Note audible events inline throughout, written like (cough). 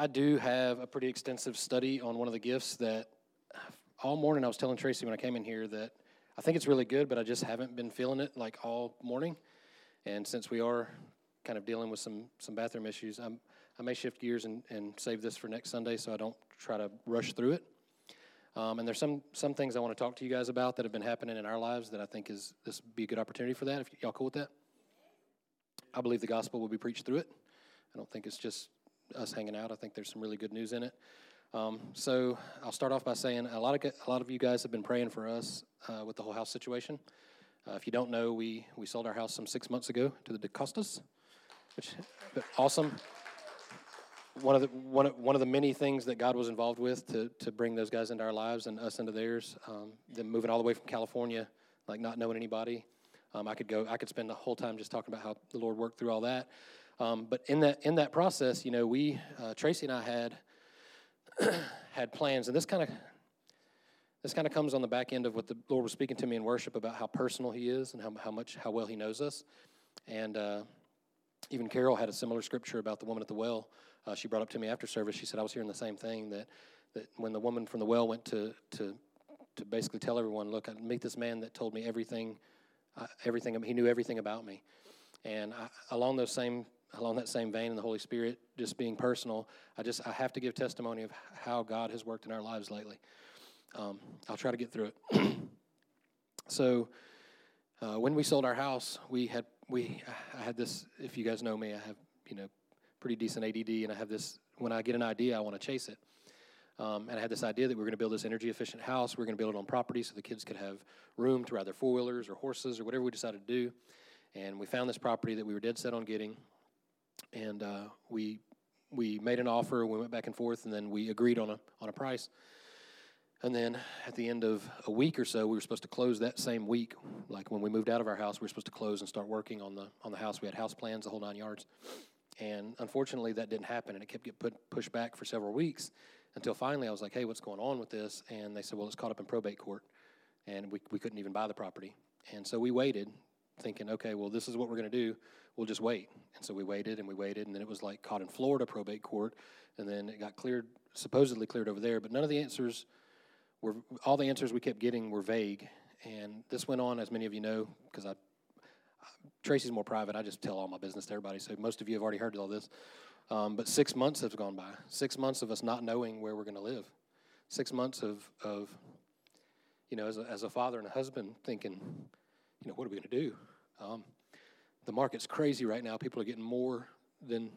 I do have a pretty extensive study on one of the gifts that all morning I was telling Tracy when I came in here that I think it's really good, but I just haven't been feeling it like all morning. And since we are kind of dealing with some some bathroom issues, I'm, I may shift gears and, and save this for next Sunday so I don't try to rush through it. Um, and there's some some things I want to talk to you guys about that have been happening in our lives that I think is this would be a good opportunity for that. If y'all cool with that, I believe the gospel will be preached through it. I don't think it's just us hanging out. I think there's some really good news in it. Um, so I'll start off by saying a lot of a lot of you guys have been praying for us uh, with the whole house situation. Uh, if you don't know, we we sold our house some six months ago to the DeCostas, which awesome. One of the one of, one of the many things that God was involved with to to bring those guys into our lives and us into theirs. Um, moving all the way from California, like not knowing anybody. Um, I could go. I could spend the whole time just talking about how the Lord worked through all that. Um, but in that in that process, you know, we uh, Tracy and I had (clears throat) had plans, and this kind of this kind of comes on the back end of what the Lord was speaking to me in worship about how personal He is and how, how much how well He knows us. And uh, even Carol had a similar scripture about the woman at the well. Uh, she brought up to me after service. She said, "I was hearing the same thing that that when the woman from the well went to to to basically tell everyone, look, I meet this man that told me everything, uh, everything. He knew everything about me." And I, along those same along that same vein in the Holy Spirit, just being personal, I just I have to give testimony of how God has worked in our lives lately. Um, I'll try to get through it. (clears throat) so, uh, when we sold our house, we had we I had this. If you guys know me, I have you know pretty decent ADD, and I have this. When I get an idea, I want to chase it. Um, and I had this idea that we are going to build this energy efficient house. We are going to build it on property so the kids could have room to ride their four wheelers or horses or whatever we decided to do. And we found this property that we were dead set on getting and uh, we we made an offer. We went back and forth, and then we agreed on a on a price. And then at the end of a week or so, we were supposed to close that same week. Like when we moved out of our house, we were supposed to close and start working on the on the house. We had house plans, the whole nine yards. And unfortunately, that didn't happen, and it kept getting put, pushed back for several weeks until finally I was like, "Hey, what's going on with this?" And they said, "Well, it's caught up in probate court, and we we couldn't even buy the property." And so we waited, thinking, "Okay, well, this is what we're going to do we'll just wait. And so we waited and we waited, and then it was like caught in Florida probate court, and then it got cleared, supposedly cleared over there. But none of the answers were, all the answers we kept getting were vague. And this went on, as many of you know, because I, Tracy's more private. I just tell all my business to everybody. So most of you have already heard all this. Um, but six months have gone by. Six months of us not knowing where we're going to live. Six months of, of you know, as a, as a father and a husband thinking, you know, what are we going to do? Um, the market's crazy right now. People are getting more than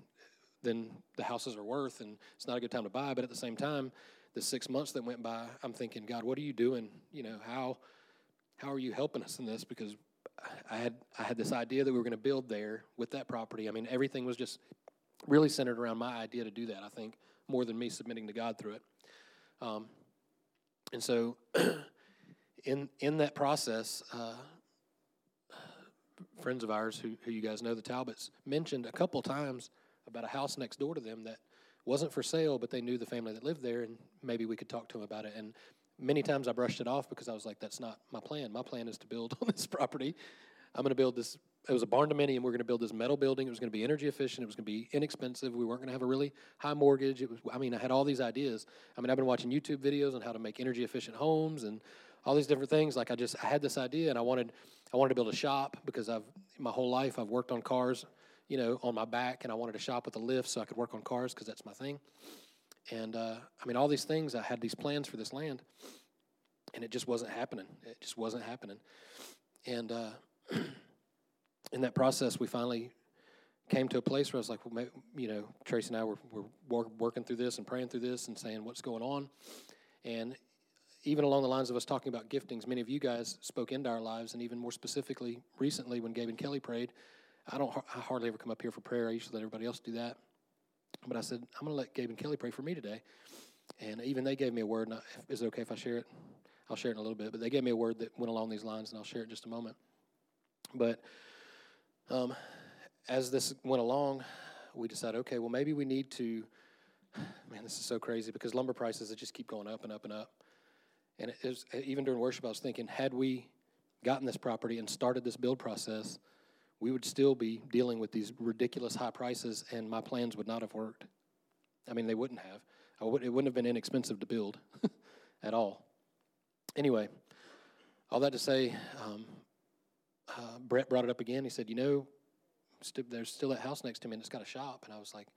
than the houses are worth, and it's not a good time to buy. But at the same time, the six months that went by, I'm thinking, God, what are you doing? You know, how how are you helping us in this? Because I had I had this idea that we were going to build there with that property. I mean, everything was just really centered around my idea to do that. I think more than me submitting to God through it. Um, and so, (clears throat) in in that process, uh, friends of ours who, who you guys know, the Talbots, mentioned a couple times about a house next door to them that wasn't for sale, but they knew the family that lived there, and maybe we could talk to them about it. And many times I brushed it off because I was like, that's not my plan. My plan is to build (laughs) on this property. I'm going to build this. It was a barndominium. We're going to build this metal building. It was going to be energy efficient. It was going to be inexpensive. We weren't going to have a really high mortgage. It was. I mean, I had all these ideas. I mean, I've been watching YouTube videos on how to make energy efficient homes and all these different things. Like I just I had this idea and I wanted I wanted to build a shop because I've my whole life I've worked on cars, you know, on my back, and I wanted a shop with a lift so I could work on cars because that's my thing. And uh, I mean, all these things I had these plans for this land, and it just wasn't happening. It just wasn't happening. And uh, (clears throat) in that process, we finally came to a place where I was like, well, you know, Tracy and I were, were working through this and praying through this and saying what's going on. And even along the lines of us talking about giftings, many of you guys spoke into our lives, and even more specifically, recently when Gabe and Kelly prayed, I don't I hardly ever come up here for prayer. I usually let everybody else do that, but I said I'm going to let Gabe and Kelly pray for me today, and even they gave me a word. And I, is it okay if I share it? I'll share it in a little bit, but they gave me a word that went along these lines, and I'll share it in just a moment. But um, as this went along, we decided, okay, well maybe we need to. Man, this is so crazy because lumber prices that just keep going up and up and up. And it was, even during worship, I was thinking, had we gotten this property and started this build process, we would still be dealing with these ridiculous high prices, and my plans would not have worked. I mean, they wouldn't have. Would, it wouldn't have been inexpensive to build (laughs) at all. Anyway, all that to say, um, uh, Brett brought it up again. He said, "You know, st- there's still that house next to me, and it's got a shop." And I was like,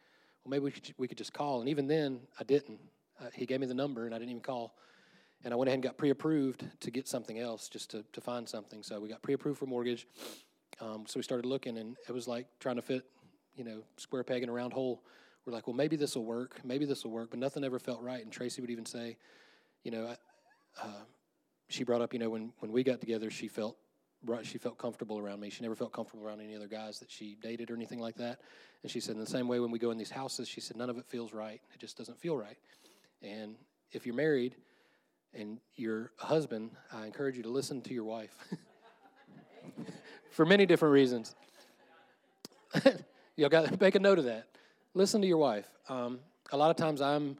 "Well, maybe we could, we could just call." And even then, I didn't. Uh, he gave me the number, and I didn't even call. And I went ahead and got pre-approved to get something else, just to, to find something. So we got pre-approved for mortgage. Um, so we started looking, and it was like trying to fit, you know, square peg in a round hole. We're like, well, maybe this will work. Maybe this will work. But nothing ever felt right. And Tracy would even say, you know, uh, she brought up, you know, when, when we got together, she felt she felt comfortable around me. She never felt comfortable around any other guys that she dated or anything like that. And she said, in the same way, when we go in these houses, she said, none of it feels right. It just doesn't feel right. And if you're married and you're husband, I encourage you to listen to your wife (laughs) for many different reasons. (laughs) Y'all got to make a note of that. Listen to your wife. Um, a lot of times I'm,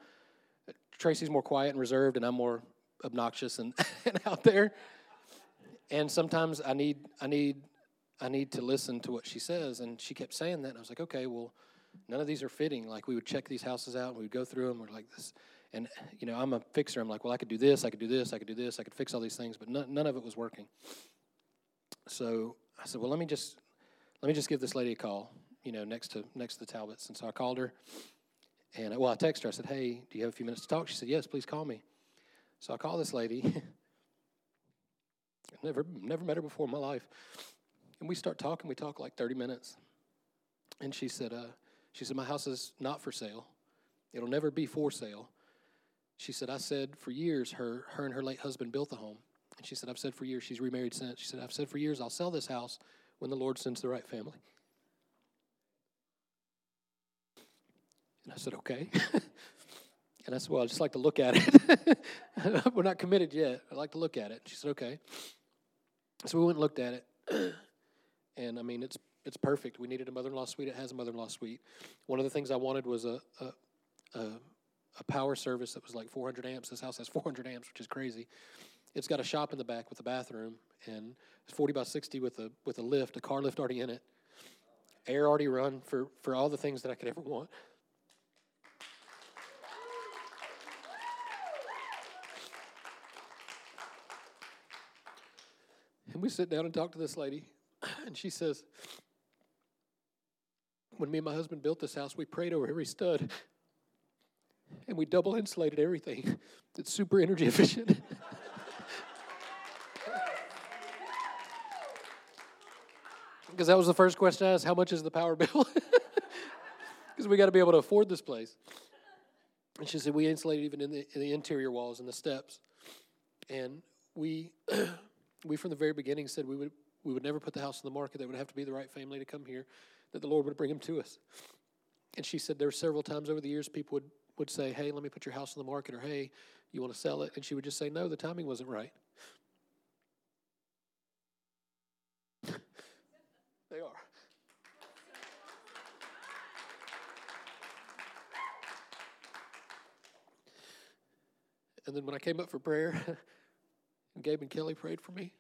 Tracy's more quiet and reserved, and I'm more obnoxious and, (laughs) and out there. And sometimes I need, I need, I need to listen to what she says. And she kept saying that. And I was like, okay, well, none of these are fitting. Like we would check these houses out and we would go through them. We're like this. And, you know, I'm a fixer. I'm like, well, I could do this, I could do this, I could do this, I could fix all these things, but none, none of it was working. So I said, well, let me just, let me just give this lady a call, you know, next to, next to the Talbots. And so I called her and, well, I texted her. I said, hey, do you have a few minutes to talk? She said, yes, please call me. So I call this lady. (laughs) never, never met her before in my life. And we start talking. We talk like 30 minutes. And she said, uh, she said, my house is not for sale. It'll never be for sale. She said, I said for years, her, her and her late husband built the home. And she said, I've said for years, she's remarried since. She said, I've said for years, I'll sell this house when the Lord sends the right family. And I said, okay. (laughs) And I said, Well, I just like to look at it. (laughs) We're not committed yet. I'd like to look at it. She said, Okay. So we went and looked at it. (clears throat) and I mean, it's it's perfect. We needed a mother in law suite. It has a mother in law suite. One of the things I wanted was a, a, a, a power service that was like 400 amps. This house has 400 amps, which is crazy. It's got a shop in the back with a bathroom, and it's 40 by 60 with a with a lift, a car lift already in it, air already run for for all the things that I could ever want. And we sit down and talk to this lady, and she says, When me and my husband built this house, we prayed over every stud, and we double insulated everything. (laughs) It's super energy efficient. (laughs) Because that was the first question I asked how much is the power bill? (laughs) Because we got to be able to afford this place. And she said, We insulated even in the, in the interior walls and the steps. And we (clears throat) we from the very beginning said we would we would never put the house on the market. There would have to be the right family to come here, that the Lord would bring him to us. And she said there were several times over the years people would, would say, Hey, let me put your house on the market, or Hey, you want to sell it? And she would just say, No, the timing wasn't right. (laughs) they are. And then when I came up for prayer, (laughs) Gabe and Kelly prayed for me.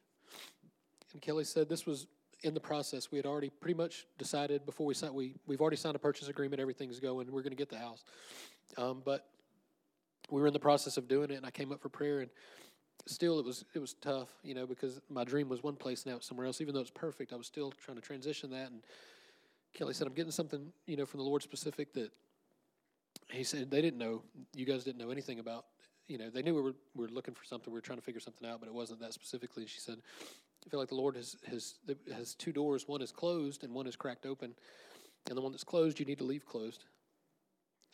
And Kelly said this was in the process. We had already pretty much decided before we signed, we, we've already signed a purchase agreement, everything's going, we're going to get the house. Um, but we were in the process of doing it, and I came up for prayer, and still it was it was tough, you know, because my dream was one place now it's somewhere else. Even though it's perfect, I was still trying to transition that. And Kelly said, "I'm getting something, you know, from the Lord specific that." He said they didn't know. You guys didn't know anything about you know, they knew we were, we were looking for something. We were trying to figure something out, but it wasn't that specifically. She said, I feel like the Lord has, has, has two doors. One is closed and one is cracked open. And the one that's closed, you need to leave closed.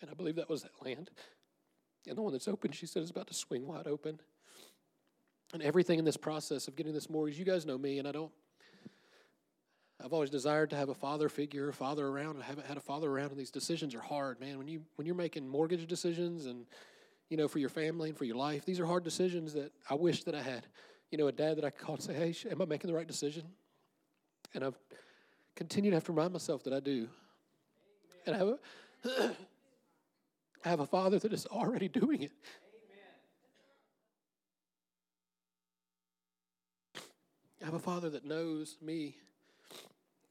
And I believe that was that land. And the one that's open, she said, is about to swing wide open. And everything in this process of getting this mortgage, you guys know me, and I don't, I've always desired to have a father figure, a father around. I haven't had a father around, and these decisions are hard, man. When you when you're making mortgage decisions and you know, for your family and for your life. These are hard decisions that I wish that I had. You know, a dad that I call and say, hey, am I making the right decision? And I've continued to have to remind myself that I do. And I have, a, (clears throat) I have a father that is already doing it. I have a father that knows me,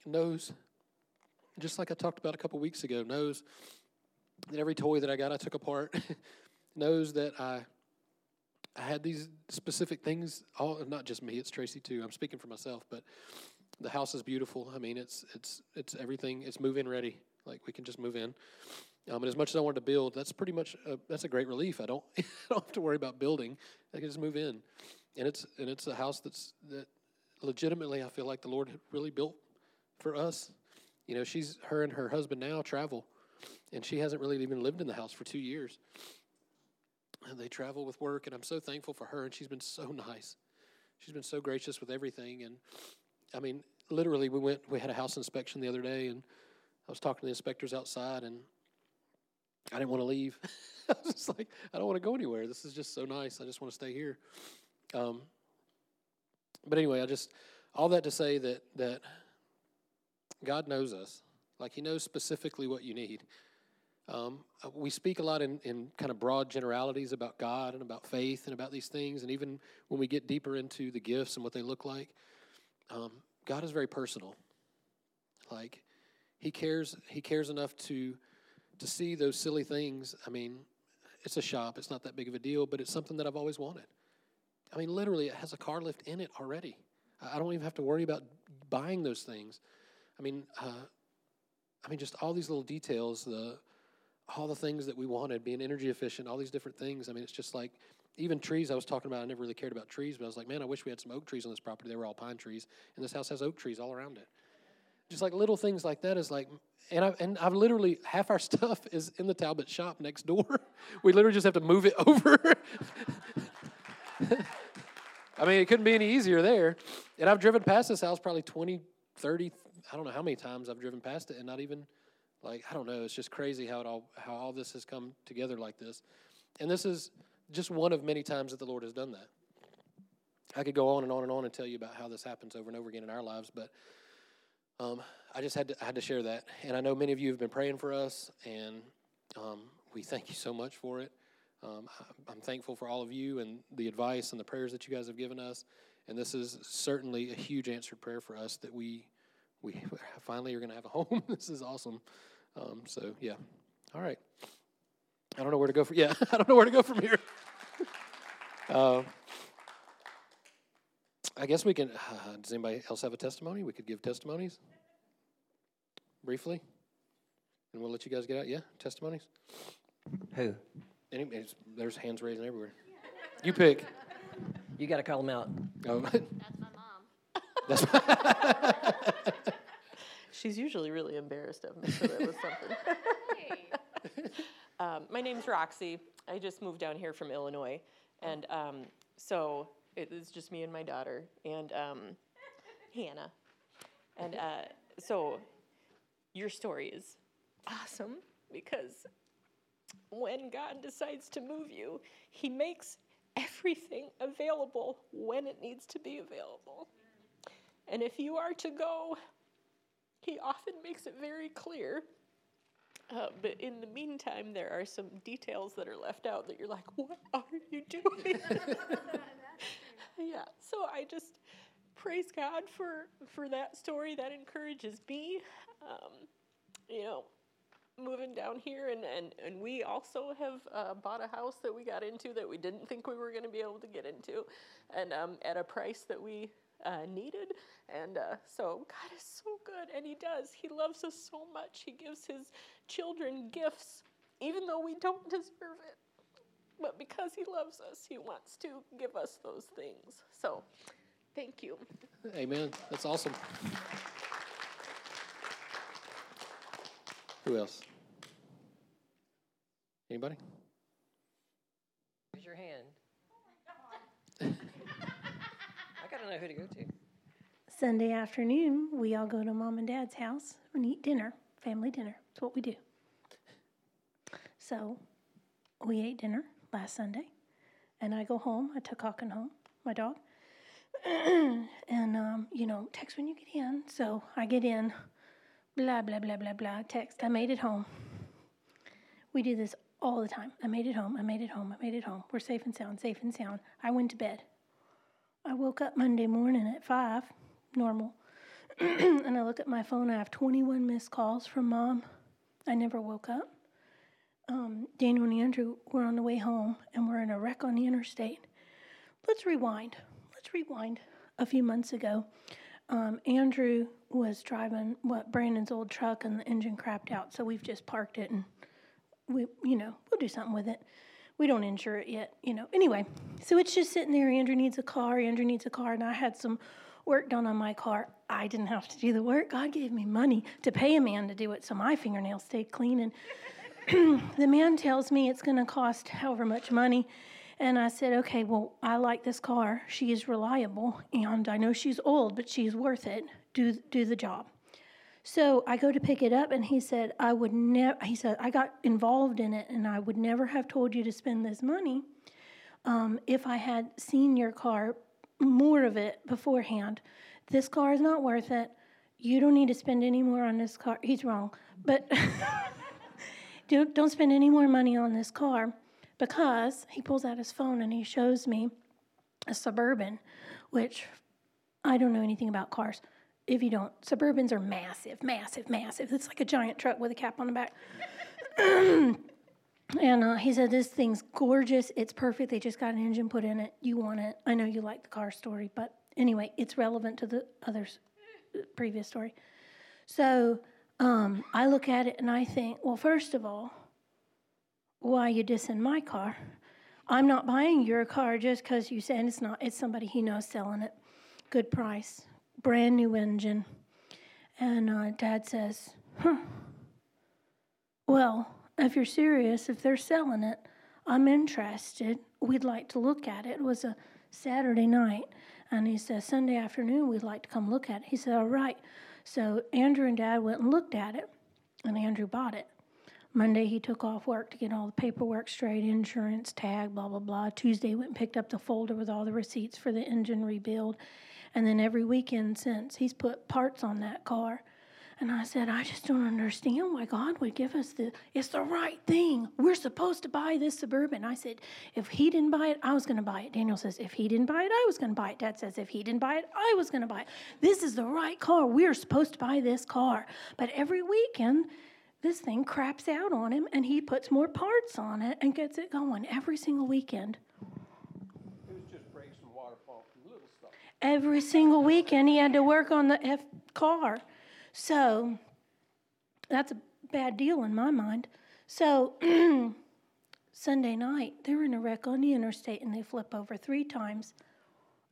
knows, just like I talked about a couple weeks ago, knows that every toy that I got, I took apart, (laughs) knows that I I had these specific things. All not just me; it's Tracy too. I'm speaking for myself, but the house is beautiful. I mean, it's it's it's everything. It's move in ready. Like we can just move in. Um, and as much as I wanted to build, that's pretty much a, that's a great relief. I don't (laughs) I don't have to worry about building. I can just move in, and it's and it's a house that's that legitimately I feel like the Lord really built for us. You know, she's her and her husband now travel, and she hasn't really even lived in the house for two years. And they travel with work, and I'm so thankful for her. And she's been so (laughs) nice. She's been so gracious with everything. And I mean, literally, we went. We had a house inspection the other day, and I was talking to the inspectors outside, and I didn't want to leave. (laughs) I was just like, I don't want to go anywhere. This is just so nice. I just want to stay here. Um, but anyway, I just all that to say that that God knows us. Like He knows specifically what you need. Um, uh, we speak a lot in, in kind of broad generalities about God and about faith and about these things, and even when we get deeper into the gifts and what they look like, um, God is very personal. Like He cares. He cares enough to to see those silly things. I mean, it's a shop. It's not that big of a deal, but it's something that I've always wanted. I mean, literally, it has a car lift in it already. I don't even have to worry about buying those things. I mean, uh, I mean, just all these little details, the all the things that we wanted, being energy efficient, all these different things. I mean, it's just like even trees. I was talking about. I never really cared about trees, but I was like, man, I wish we had some oak trees on this property. They were all pine trees, and this house has oak trees all around it. Just like little things like that is like, and I and I've literally half our (laughs) stuff is in the Talbot shop next door. (laughs) we literally just have to move it (laughs) over. I mean, it couldn't be any easier there. And I've driven past this house probably 20, 30, I don't know how many times I've driven past it and not even like I don't know, it's just crazy how it all how all this has come together like this. And this is just one of many times that the Lord has done that. I could go on and on and on and tell you about how this happens over and over again in our lives, but um, I just had to I had to share that. And I know many of you have been praying for us, and um, we thank you so much for it. Um, I'm thankful for all of you and the advice and the prayers that you guys have given us. And this is certainly a huge answered prayer for us that we we (laughs) finally are going to have a home. (laughs) this is awesome. Um, so yeah, all right. I don't know where to go from. Yeah, (laughs) I don't know where to go from here. (laughs) uh, I guess we can. Uh, (sighs) does anybody else have a testimony? We could give testimonies briefly, and we'll let you guys get out. Yeah, testimonies. Who? Any, there's hands raising everywhere. You pick. You got to call them out. Oh. (laughs) That's my mom. That's She's usually really embarrassed of me, so that was something. (laughs) (laughs) um, my name's Roxy. I just moved down here from Illinois, and um, so it is just me and my daughter and um, Hannah. And uh, so your story is awesome because when God decides to move you, He makes everything available when it needs to be available. And if you are to go, He often makes it very clear. Uh, but in the meantime, there are some details that are left out that you're like, what are you doing? (laughs) (laughs) yeah, so I just praise God for for that story. That encourages me. Um, you know, moving down here, and, and, and we also have uh, bought a house that we got into that we didn't think we were going to be able to get into, and um, at a price that we uh, needed. And uh, so God is so good, and He does. He loves us so much. He gives His children gifts, even though we don't deserve it. But because He loves us, He wants to give us those things. So, thank you. Amen. That's awesome. Who else? Anybody? Raise your hand. I gotta know who to go to. Sunday afternoon, we all go to mom and dad's house and eat dinner, family dinner. That's what we do. So we ate dinner last Sunday, and I go home. I took Hawken home, my dog, (clears throat) and um, you know, text when you get in. So I get in, blah blah blah blah blah. Text. I made it home. We do this all the time. I made it home. I made it home. I made it home. We're safe and sound. Safe and sound. I went to bed. I woke up Monday morning at five normal. (clears throat) and I look at my phone, I have 21 missed calls from mom. I never woke up. um, Daniel and Andrew were on the way home and were in a wreck on the interstate. Let's rewind. Let's rewind a few months ago. Um, Andrew was driving what Brandon's old truck and the engine crapped out, so we've just parked it and we, you know, we'll do something with it. We don't insure it yet, you know. Anyway, so it's just sitting there. Andrew needs a car. Andrew needs a car, and I had some work done on my car. I didn't have to do the work. God gave me money to pay a man to do it, so my fingernails stayed clean. And (clears throat) the man tells me it's going to cost however much money. And I said, okay, well, I like this car. She is reliable, and I know she's old, but she's worth it. Do do the job. So I go to pick it up, and he said, I would never, he said, I got involved in it, and I would never have told you to spend this money um, if I had seen your car, more of it beforehand. This car is not worth it. You don't need to spend any more on this car. He's wrong, but (laughs) don't, don't spend any more money on this car because he pulls out his phone and he shows me a Suburban, which I don't know anything about cars if you don't, Suburbans are massive, massive, massive. It's like a giant truck with a cap on the back. (clears throat) and uh, he said, This thing's gorgeous. It's perfect. They just got an engine put in it. You want it. I know you like the car story, but anyway, it's relevant to the other previous story. So um, I look at it and I think, well, first of all, why you dissing my car? I'm not buying your car just because you said it's not. It's somebody he knows selling it. Good price brand new engine. And uh, dad says, huh. Well, if you're serious, if they're selling it, I'm interested. We'd like to look at it. It was a Saturday night. And he says, Sunday afternoon, we'd like to come look at it. He said, All right. So Andrew and dad went and looked at it, and Andrew bought it. Monday, he took off work to get all the paperwork straight insurance, tag, blah, blah, blah. Tuesday, went and picked up the folder with all the receipts for the engine rebuild. And then every weekend since, he's put parts on that car. And I said, I just don't understand why God would give us the, it's the right thing. We're supposed to buy this Suburban. I said, if he didn't buy it, I was going to buy it. Daniel says, if he didn't buy it, I was going to buy it. Dad says, if he didn't buy it, I was going to buy it. This is the right car. We're supposed to buy this car. But every weekend, this thing craps out on him and he puts more parts on it and gets it going every single weekend. Every single weekend he had to work on the F car. So that's a bad deal in my mind. So (clears throat) Sunday night, they're in a wreck on the interstate and they flip over three times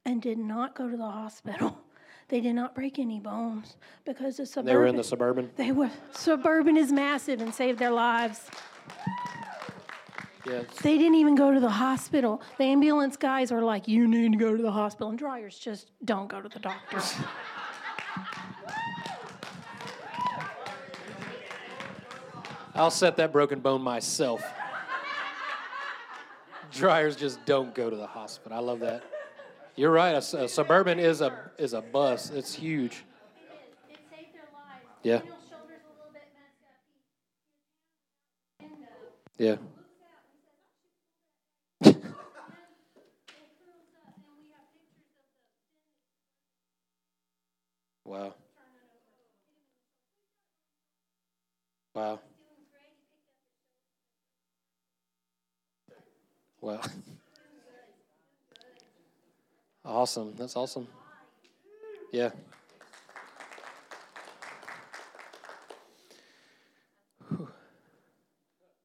and did not go to the hospital. (laughs) They did not break any bones because the suburban. They were in the suburban. (laughs) They were suburban is massive and saved their lives. Yeah. They didn't even go to the hospital. The ambulance guys are like, you need to go to the hospital. And dryers just don't go to the doctor. (laughs) I'll set that broken bone myself. Dryers just don't go to the hospital. I love that. You're right. A, a suburban is a is a bus. It's huge. It, it saved their lives. Yeah. Yeah. Wow. Wow. Wow. (laughs) Awesome. That's awesome. Yeah.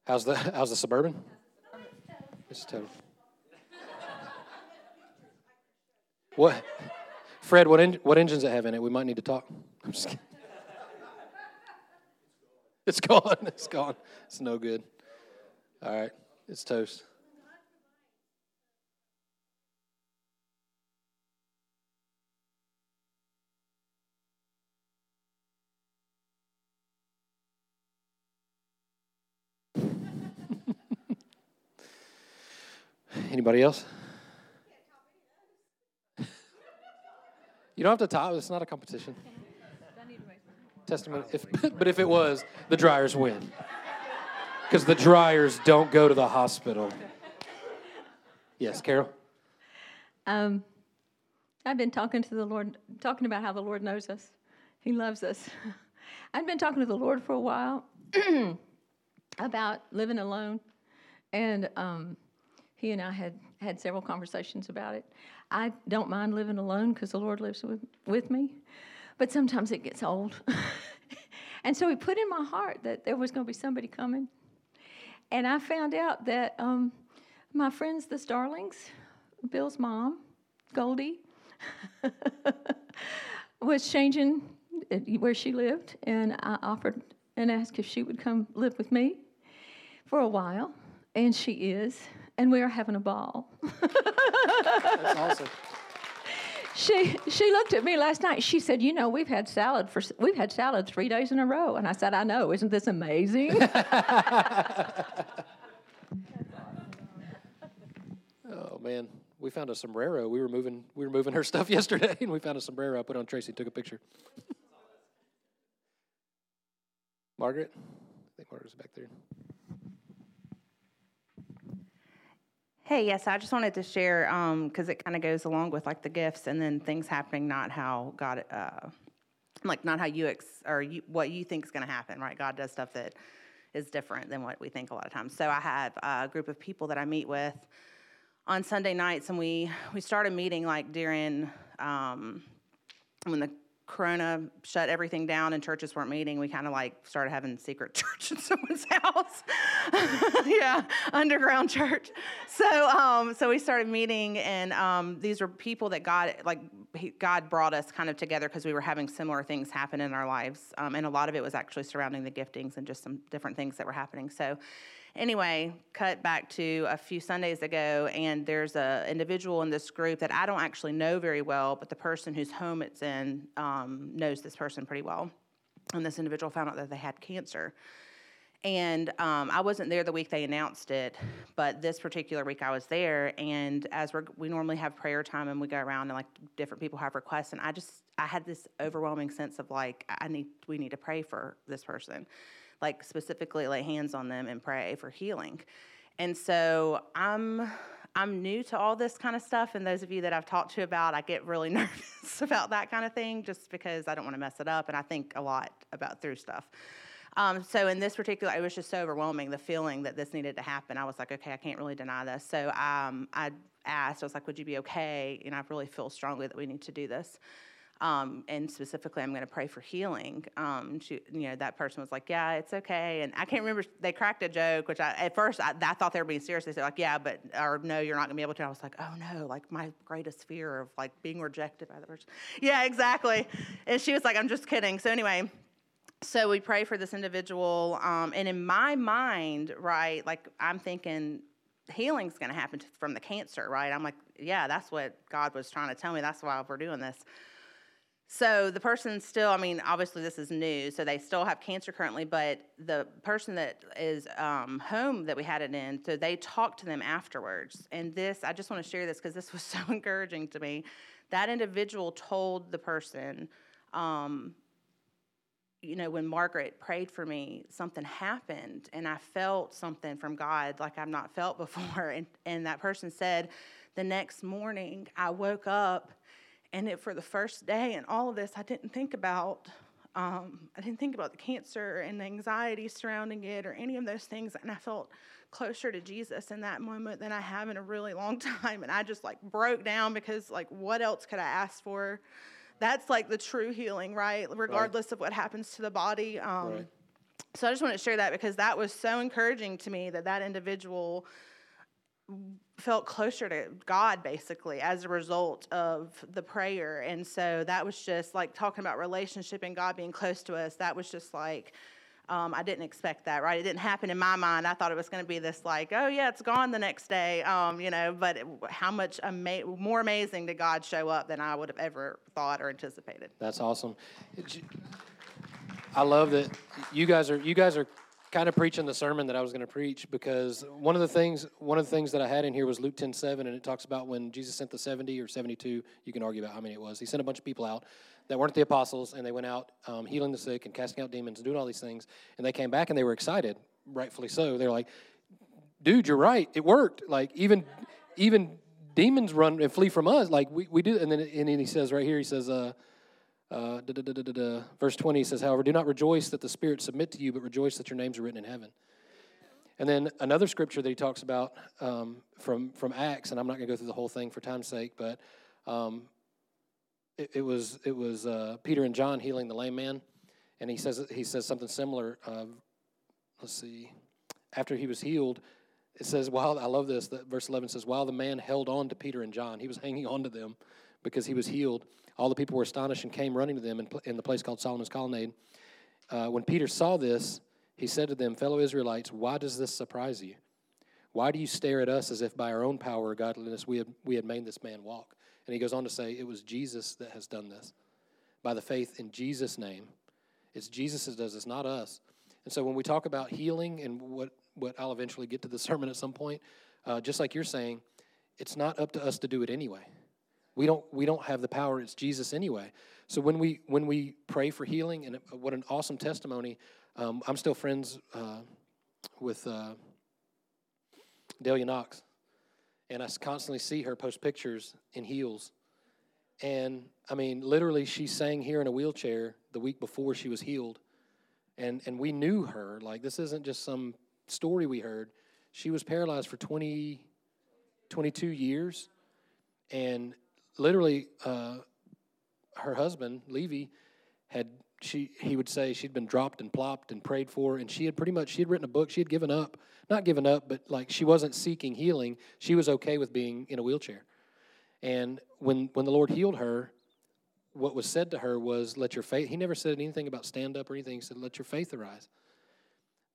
How's the how's the suburban? It's total. What? Fred, what, en- what engines it have in it? We might need to talk. I'm just kidding. It's gone. (laughs) It's gone. It's no good. All right. It's toast. Anybody else? You don't have to top. It's not a competition. Testament. If, (laughs) but if it was, the dryers win. Because the dryers don't go to the hospital. Yes, Carol? Um, I've been talking to the Lord, talking about how the Lord knows us. He loves us. (laughs) I've been talking to the Lord for a while (clears throat) about living alone, and um, he and I had had several conversations about it. I don't mind living alone because the Lord lives with, with me, but sometimes it gets old. (laughs) and so he put in my heart that there was going to be somebody coming. And I found out that um, my friends, the Starlings, Bill's mom, Goldie, (laughs) was changing uh, where she lived, and I offered and asked if she would come live with me for a while, and she is, and we are having a ball. That's awesome. she she looked at me last night. She said, "You know, we've had salad for we've had salad three days in a row." And I said, "I know. Isn't this amazing?" (laughs) Oh man, we found a sombrero. We were moving we were moving her stuff (laughs) yesterday, and we found a sombrero. I put on Tracy, took a picture. Margaret, I think Margaret's back there. Hey, yes, I just wanted to share because it kind of goes along with like the gifts and then things happening, not how God, uh, like not how you ex or you, what you think is going to happen, right? God does stuff that is different than what we think a lot of times. So I have a group of people that I meet with on Sunday nights, and we we started meeting like during um, when the Corona shut everything down and churches weren't meeting, we kind of like started having secret (laughs) church in someone's house. (laughs) yeah, underground church. So, um, so we started meeting, and um, these were people that God, like, he, God brought us kind of together because we were having similar things happen in our lives, um, and a lot of it was actually surrounding the giftings and just some different things that were happening. So, anyway, cut back to a few Sundays ago, and there's a individual in this group that I don't actually know very well, but the person whose home it's in um, knows this person pretty well. And this individual found out that they had cancer. And um, I wasn't there the week they announced it, but this particular week I was there. And as we're, we normally have prayer time and we go around and like different people have requests, and I just I had this overwhelming sense of like I need we need to pray for this person like specifically lay hands on them and pray for healing. And so I'm I'm new to all this kind of stuff, and those of you that I've talked to about, I get really (laughs) nervous about that kind of thing just because I don't want to mess it up, and I think a lot about through stuff. Um, so in this particular, it was just so overwhelming the feeling that this needed to happen. I was like, okay, I can't really deny this. So um, I asked, I was like, would you be okay? And I really feel strongly that we need to do this. Um, and specifically, I'm going to pray for healing. Um, she, you know, that person was like, "Yeah, it's okay." And I can't remember. They cracked a joke, which I at first I, I thought they were being serious. They said like, "Yeah, but or no, you're not going to be able to." I was like, "Oh no!" Like my greatest fear of like being rejected by the person. Yeah, exactly. And she was like, "I'm just kidding." So anyway, so we pray for this individual, um, and in my mind, right, like I'm thinking healing's going to happen from the cancer, right? I'm like, yeah, that's what God was trying to tell me. That's why we're doing this. So the person still, I mean, obviously this is new, so they still have cancer currently, but the person that is um, home that we had it in, so they talked to them afterwards. And this, I just want to share this because this was (laughs) so encouraging to me. That individual told the person, um, you know, when Margaret prayed for me, something happened, and I felt something from God like I've not felt (laughs) before. And, and that person said, the next morning I woke up and it, for the first day and all of this, I didn't think about um, I didn't think about the cancer and the anxiety surrounding it or any of those things. And I felt closer to Jesus in that moment than I have in a really long (laughs) time. And I just like broke down because like what else could I ask for? That's like the true healing, right? Regardless right. of what happens to the body. Um, right. So I just want to share that because that was so encouraging to me that that individual felt closer to God basically as a result of the prayer. And so that was just like talking about relationship and God being close to us. That was just like, um, I didn't expect that, right? It didn't happen in my mind. I thought it was going to be this, like, oh, yeah, it's gone the next day, um, you know, but it, how much ama- more amazing did God show up than I would have ever thought or anticipated? That's awesome. I love that you guys are you guys are kind of preaching the sermon that I was going to preach because one of the things one of the things that I had in here was Luke 10 7, and it talks about when Jesus sent the 70 or 72, you can argue about how many it was. He sent a bunch of people out that weren't the apostles, and they went out um, healing the sick and casting out demons and doing all these things. And they came back and they were excited, rightfully so. They're like, dude, you're right. It worked. Like, even even demons run and flee from us. Like, we, we do. And then, and then he says right here, he says, uh, uh, da, da, da, verse 20 says, However, do not rejoice that the spirits submit to you, but rejoice that your names are written in heaven. And then another scripture that he talks about um, from from Acts, and I'm not going to go through the whole thing for time's sake, but um, it, it, was it was uh, Peter and John healing the lame man, and he says he says something similar. Uh, let's see, after he was healed, it says while I love this. That verse 11 says while the man held on to Peter and John, he was hanging on to them because he was healed. All the people were astonished and came running to them in, in the place called Solomon's Colonnade. Uh, when Peter saw this, he said to them, Fellow Israelites, why does this surprise you? Why do you stare at us as if by our own power or godliness we had, we had made this man walk? And he goes on to say, It was Jesus that has done this. By the faith in Jesus' name. It's Jesus that does this, not us. And so when we talk about healing and what, what I'll eventually get to the (laughs) sermon at some point, uh, just like you're saying, it's not up to us to do it anyway. We don't, we don't have the power, it's Jesus anyway. So when we, when we pray for healing, and what an awesome testimony um, I'm still friends uh, with uh, Delia Knox, and I constantly see her post pictures in heels. And I mean, literally, she sang here in a wheelchair the week before she was healed. And, and we knew her. Like, this isn't just some story we heard. She was paralyzed for 20, 22 years. And literally, uh, her husband, Levy, had she he would say she'd been dropped and plopped and prayed for and she had pretty much she had written a book she had given up not given up but like she wasn't seeking healing. She was okay with being in a wheelchair. And when when the lord healed her what was said to her was let your faith he never said anything about stand up or anything. He said let your faith arise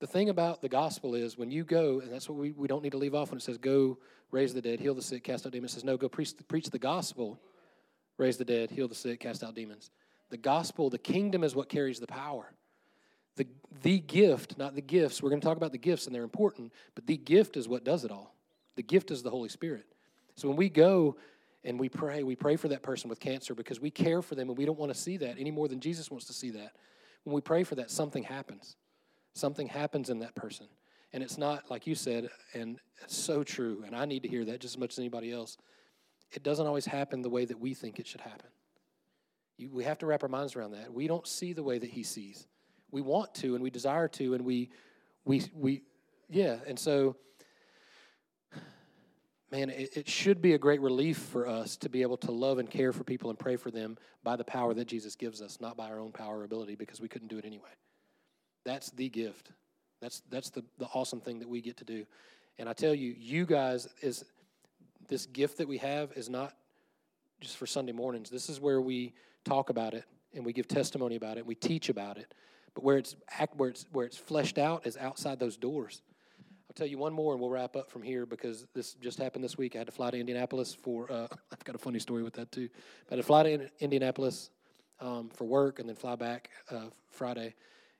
the thing about the gospel is when you go and that's what we, we don't need to leave off when it says go raise the dead heal the sick cast out demons it says no go preach, preach the gospel raise the dead heal the sick cast out demons the gospel, the kingdom is what carries the power. The, the gift, not the gifts, we're going to talk about the gifts and they're important, but the gift is what does it all. The gift is the Holy Spirit. So when we go and we pray, we pray for that person with cancer because we care for them and we don't want to see that any more than Jesus wants to see that. When we pray for that, something happens. Something happens in that person. And it's not, like you said, and so true, and I need to hear that just as much as anybody else. It doesn't always happen the way that we think it should happen. You, we have to wrap our minds around that. We don't see the way that he sees. We want to and we desire to, and we, we, we, yeah. And so, man, it, it should be a great relief for us to be able to love and care for people and pray for them by the power that Jesus gives us, not by our own power or ability, because we couldn't do it anyway. That's the gift. That's that's the, the awesome thing that we get to do. And I tell you, you guys is this gift that we have is not just for Sunday mornings. This is where we talk about it and we give testimony about it, we teach about it. But where it's where it's where it's fleshed out is outside those doors. I'll tell you one more, and we'll wrap up from here because this just happened this week. I had to fly to Indianapolis for. Uh, (laughs) I've got a funny story with that too. I had to fly to Indianapolis um, for work and then fly back uh, Friday.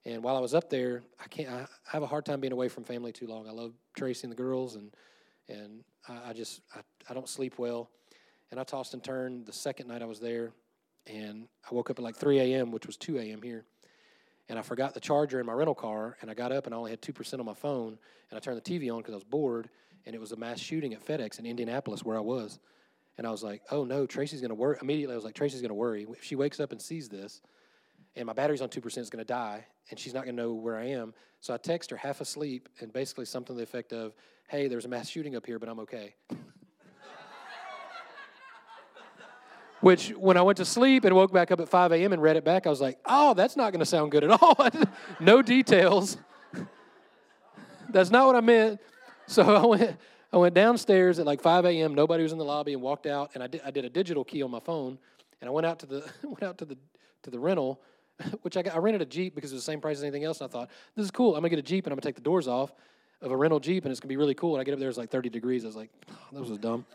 And while I was up there, I can't. I, have a hard time being away from family too long. I love Tracy and the girls, and and I, I just I, I don't sleep well. And I tossed and turned the second night I was there, and I woke up at like 3 a.m., which was 2 a.m. here. And I forgot the charger in my rental car, and I got up and I only had 2% on my phone. And I turned the TV on because I was bored, and it was a mass shooting at FedEx in Indianapolis where I was. And I was like, oh no, Tracy's to worry. Immediately, I was like, Tracy's to worry. If she wakes up and sees this, and my battery's on 2%, it's going to die, and she's not going to know where I am. So I text her half asleep, and basically something to the effect of, hey, there's a mass shooting up here, but I'm okay. (laughs) Which, when I went to sleep and woke back up at 5 a.m. and read it back, I was like, oh, that's not going to sound good at all. (laughs) no details. (laughs) that's not what I meant. So I went, I went downstairs at like 5 a.m. Nobody was in the lobby and walked out. And I did, I did a digital key on my phone. And I went out to the, went out to the, to the rental, (laughs) which I, got, I rented a Jeep because it was the same price as anything else. And I thought, this is cool. I'm going to get a Jeep and I'm going to take the doors off of a rental Jeep and it's going to be really cool. And I get up there, it's like 30 degrees. I was like, oh, that was dumb.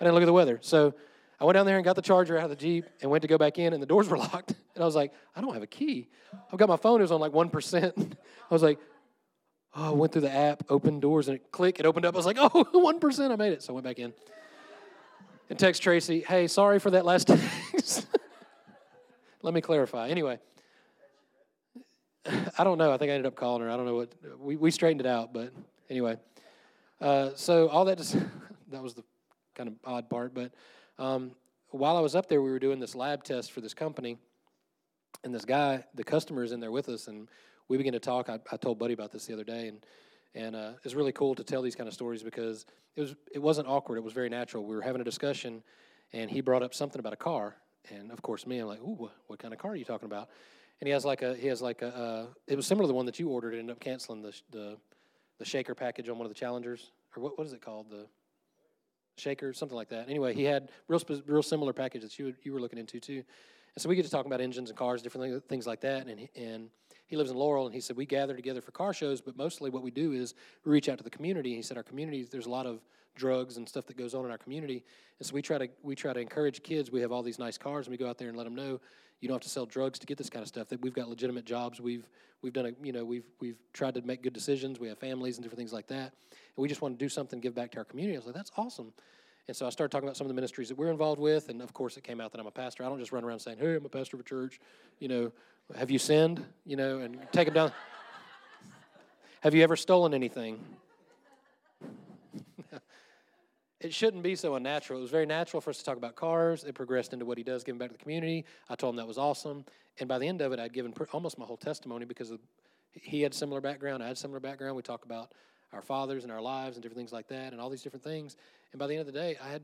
I didn't look at the weather. So I went down there and got the charger out of the Jeep and went to go back in, and the doors were (laughs) locked. And I was like, I don't have a key. I've got my phone, it was on like 1%. (laughs) I was like, oh, I went through the app, opened doors, and it clicked, it opened up. I was like, oh, 1%, I made it. So I went back in and text Tracy, hey, sorry for that last text. Let me clarify. Anyway, (sighs) I don't know. I think I ended up calling her. I don't know what, we, we straightened it out, but anyway. Uh, so all that, just, (laughs) that was the kind of odd part, but um, while I was up there, we were doing this lab test for this company, and this guy, the customer, is in there with us, and we began to talk. I, I told Buddy about this the other day, and And uh, it's really cool to tell these kind of stories because it was it wasn't awkward. It was very natural. We were having a discussion, and he brought up something about a car, and of course me, I'm like, "Ooh, what, what kind of car are you talking about?" And he has like a he has like a uh, it was similar to the one that you ordered. Ended up canceling the the the shaker package on one of the challengers, or what what is it called the shaker, something like that. Anyway, he had real real similar package that you you were looking into too. And so we get to talking about engines and cars, different things like that. And he, and he lives in Laurel, and he said we gather together for car shows, but mostly what we do is we reach out to the community. He said our community, there's a lot of drugs and stuff that goes on in our community, and so we try to we try to encourage kids. We have all these nice cars, and we go out there and let them know you don't have to sell drugs to get this kind of stuff. That we've got legitimate jobs. We've we've done a you know we've we've tried to make good decisions. We have families and different things like that, and we just want to do something, give back to our community. I was like, that's awesome. And so I started talking about some of the ministries that we're involved with, and of course it came out that I'm a pastor. I don't just run around saying, "Hey, I'm a pastor of a church." You know, have you sinned? You know, and take them down. (laughs) have you ever stolen anything? It shouldn't be so unnatural. It was very natural for us to talk about cars. It progressed into what he does, giving back to the community. I told him that was awesome, and by the end of it, I'd given almost my whole testimony because of, he had similar background. I had similar background. We talk about our fathers and our lives and different things like that, and all these different things. And by the end of the day, I had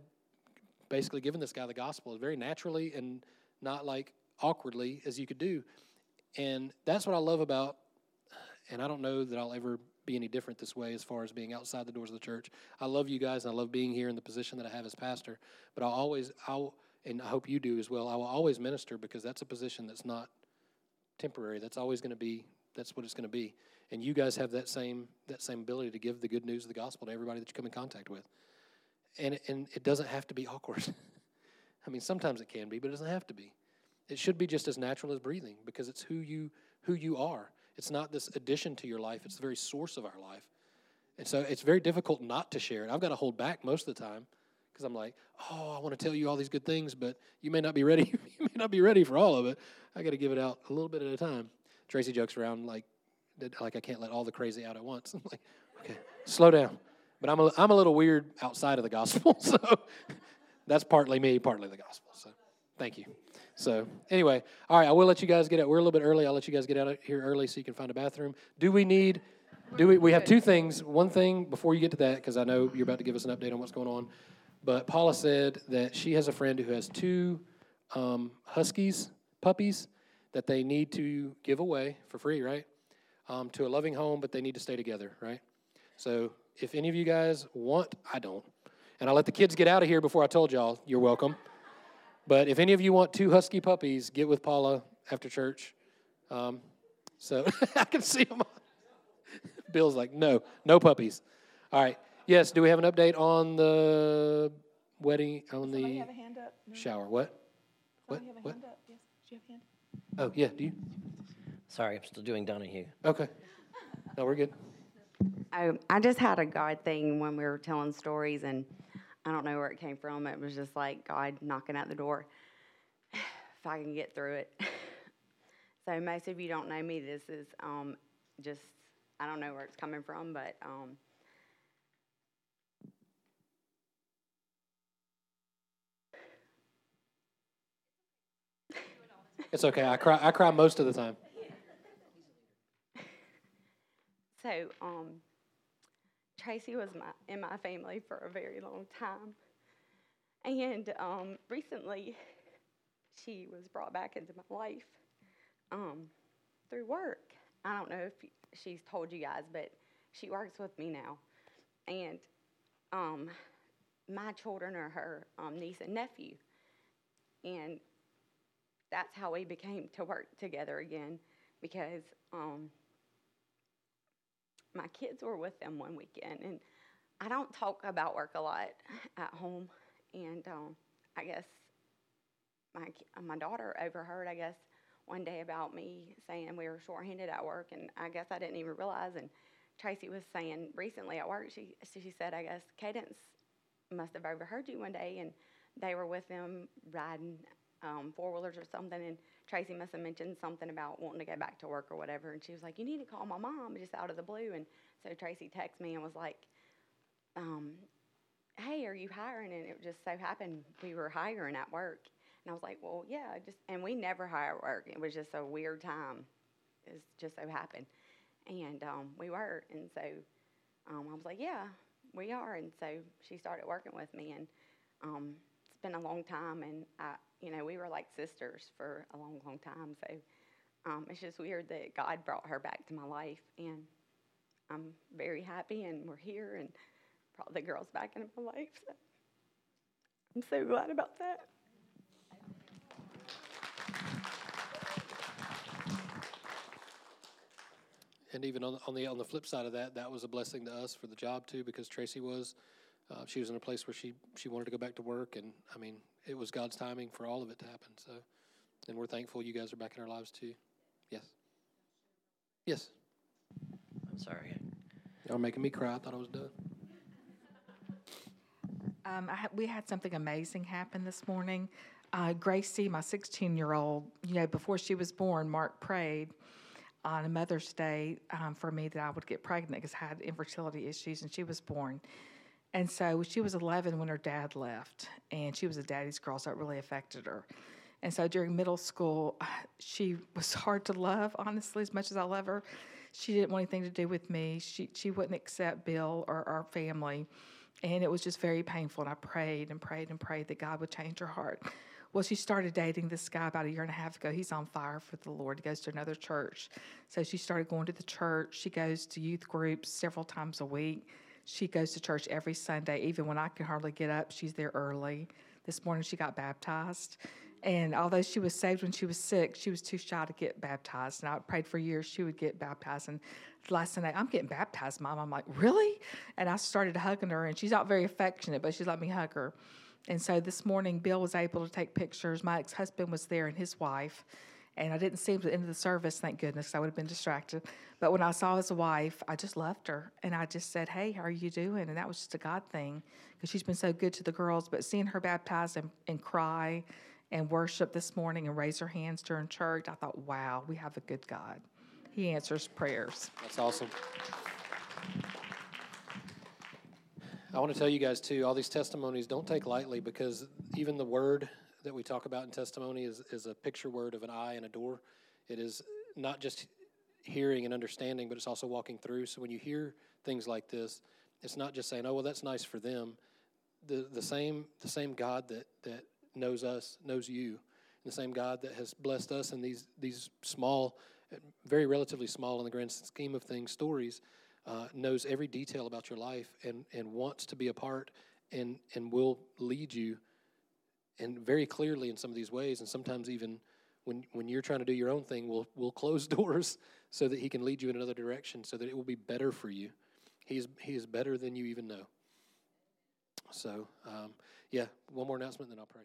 basically given this guy the gospel very naturally and not like awkwardly as you could do. And that's what I love about, and I don't know that I'll ever be any different this way as far as being outside the doors of the church. I love you guys and I love being here in the position that I have as pastor, but I'll always, I'll, and I hope you do as well, I will always minister because that's a position that's not temporary. That's always going to be, that's what it's going to be. And you guys have that same, that same ability to give the good news of the gospel to everybody that you come in contact with. And, and it doesn't have to be (laughs) awkward. I mean, sometimes it can be, but it doesn't have to be. It should be just as natural as breathing because it's who you who you are. It's not this addition to your life; it's the very source of our life. And so it's very difficult not to share it. I've got to hold back most of the time because I'm like, oh, I want to tell you all these good things, but you may not be ready. (laughs) you may not be ready for all of it. I got to give it out a little bit at a time. Tracy jokes around like, like I can't let all the crazy out at once. I'm like, okay, slow down. But I'm a, I'm a little weird outside of the gospel, (laughs) so that's partly me, partly the gospel. So thank you. So anyway, all right, I will let you guys get out. We're a little bit early. I'll let you guys get out here early so you can find a bathroom. Do we need? Do we? We have two things. One thing before you get to that, because I know you're about to give us an update on what's going on. But Paula said that she has a friend who has two um, huskies, puppies, that they need to give away for free, right? Um, to a loving home, but they need to stay together, right? So if any of you guys want, I don't. And I let the kids get out of here before I told y'all you're welcome. But if any of you want two husky puppies, get with Paula after church. Um, so (laughs) I can see them. (laughs) Bill's like, no, no puppies. All right. Yes. Do we have an update on the wedding on the hand up. shower? What? What? have a What? hand up. Yes. Do you have a hand? Oh yeah. Do you? Sorry, I'm still doing Donahue. Okay. No, we're good. I, I just had a God thing when we were telling stories, and I don't know where it came from. It was just like God knocking at the door. (sighs) if I can get through it. (laughs) so most of you don't know me. This is um, just I don't know where it's coming from, but um, It's okay. I cry. I cry most of the time. (laughs) So, um, Tracy was my, in my family for a very long time. And um, recently, she was brought back into my life um, through work. I don't know if she's told you guys, but she works with me now. And um, my children are her um, niece and nephew. And that's how we became to work together again because um, my kids were with them one weekend, and I don't talk about work a lot at home. And um, I guess my my daughter overheard, I guess, one day about me saying we were shorthanded at work, and I guess I didn't even realize. And Tracy was saying recently at work, she she said, I guess Cadence must have overheard you one day, and they were with them riding um, four wheelers or something, and Tracy must have mentioned something about wanting to go back to work or whatever, and she was like, "You need to call my mom," just out of the blue, and so Tracy texted me and was like, um, "Hey, are you hiring?" And it just so happened we were hiring at work, and I was like, "Well, yeah, just," and we never hire at work. It was just a weird time. It just so happened, and um, we were, and so um, I was like, yeah, we are. And so she started working with me, and um, it's been a long time. And I, you know, we were like sisters for a long, long time. So um, it's just weird that God brought her back to my life, and I'm very happy. And we're here, and brought the girls back into my life. So I'm so glad about that. And even on, on the on the flip side of that, that was a blessing to us for the job too, because Tracy was, uh, she was in a place where she she wanted to go back to work, and I mean, it was God's timing for all of it to happen. So, and we're thankful you guys are back in our lives too. Yes. Yes. I'm sorry. Y'all making me cry. I thought I was done. Um, I ha- we had something amazing happen this morning. Uh, Gracie, my 16 year old, you know, before she was born, Mark prayed on a Mother's Day um, for me that I would get pregnant because I had infertility issues and she was born. And so she was 11 when her dad left, and she was a daddy's girl, so it really affected her. And so during middle school, (sighs) she was hard to love, honestly, as much as I love her. She didn't want anything to do with me. She, she wouldn't accept Bill or our family. And it was just very painful. And I prayed and prayed and prayed that God would change her heart. Well, she started dating this guy about a year and a half ago. He's on fire for the Lord. He goes to another church. So she started going to the church. She goes to youth groups several times a week. She goes to church every Sunday. Even when I can hardly get up, she's there early. This morning she got baptized. And although she was saved when she was six, she was too shy to get baptized. And I prayed for years she would get baptized. And last Sunday, I'm getting baptized, Mom. I'm like, really? And I started hugging her, and she's not very affectionate, but she let me hug her. And so this morning, Bill was able to take pictures. My ex husband was there and his wife. And I didn't see him at the end of the service, thank goodness. I would have been distracted. But when I saw his wife, I just loved her. And I just said, Hey, how are you doing? And that was just a God thing because she's been so good to the girls. But seeing her baptized and, and cry and worship this morning and raise her hands during church, I thought, wow, we have a good God. He answers prayers. That's awesome. I want to tell you guys too, all these testimonies don't take lightly because even the word that we talk about in testimony is, is a picture word of an eye and a door. It is not just hearing and understanding, but it's also walking through. So when you hear things like this, it's not just saying, "Oh, well, that's nice for them." The the same the same God that that knows us knows you, the same God that has blessed us in these these small, very relatively small in the grand scheme of things stories, uh, knows every detail about your life and and wants to be a part and and will lead you, and very clearly in some of these ways, and sometimes even when when you're trying to do your own thing, will will close (laughs) doors so that He can lead you in another direction, so that it will be better for you. He's He is better than you even know. So, um, yeah, one more announcement, then I'll pray.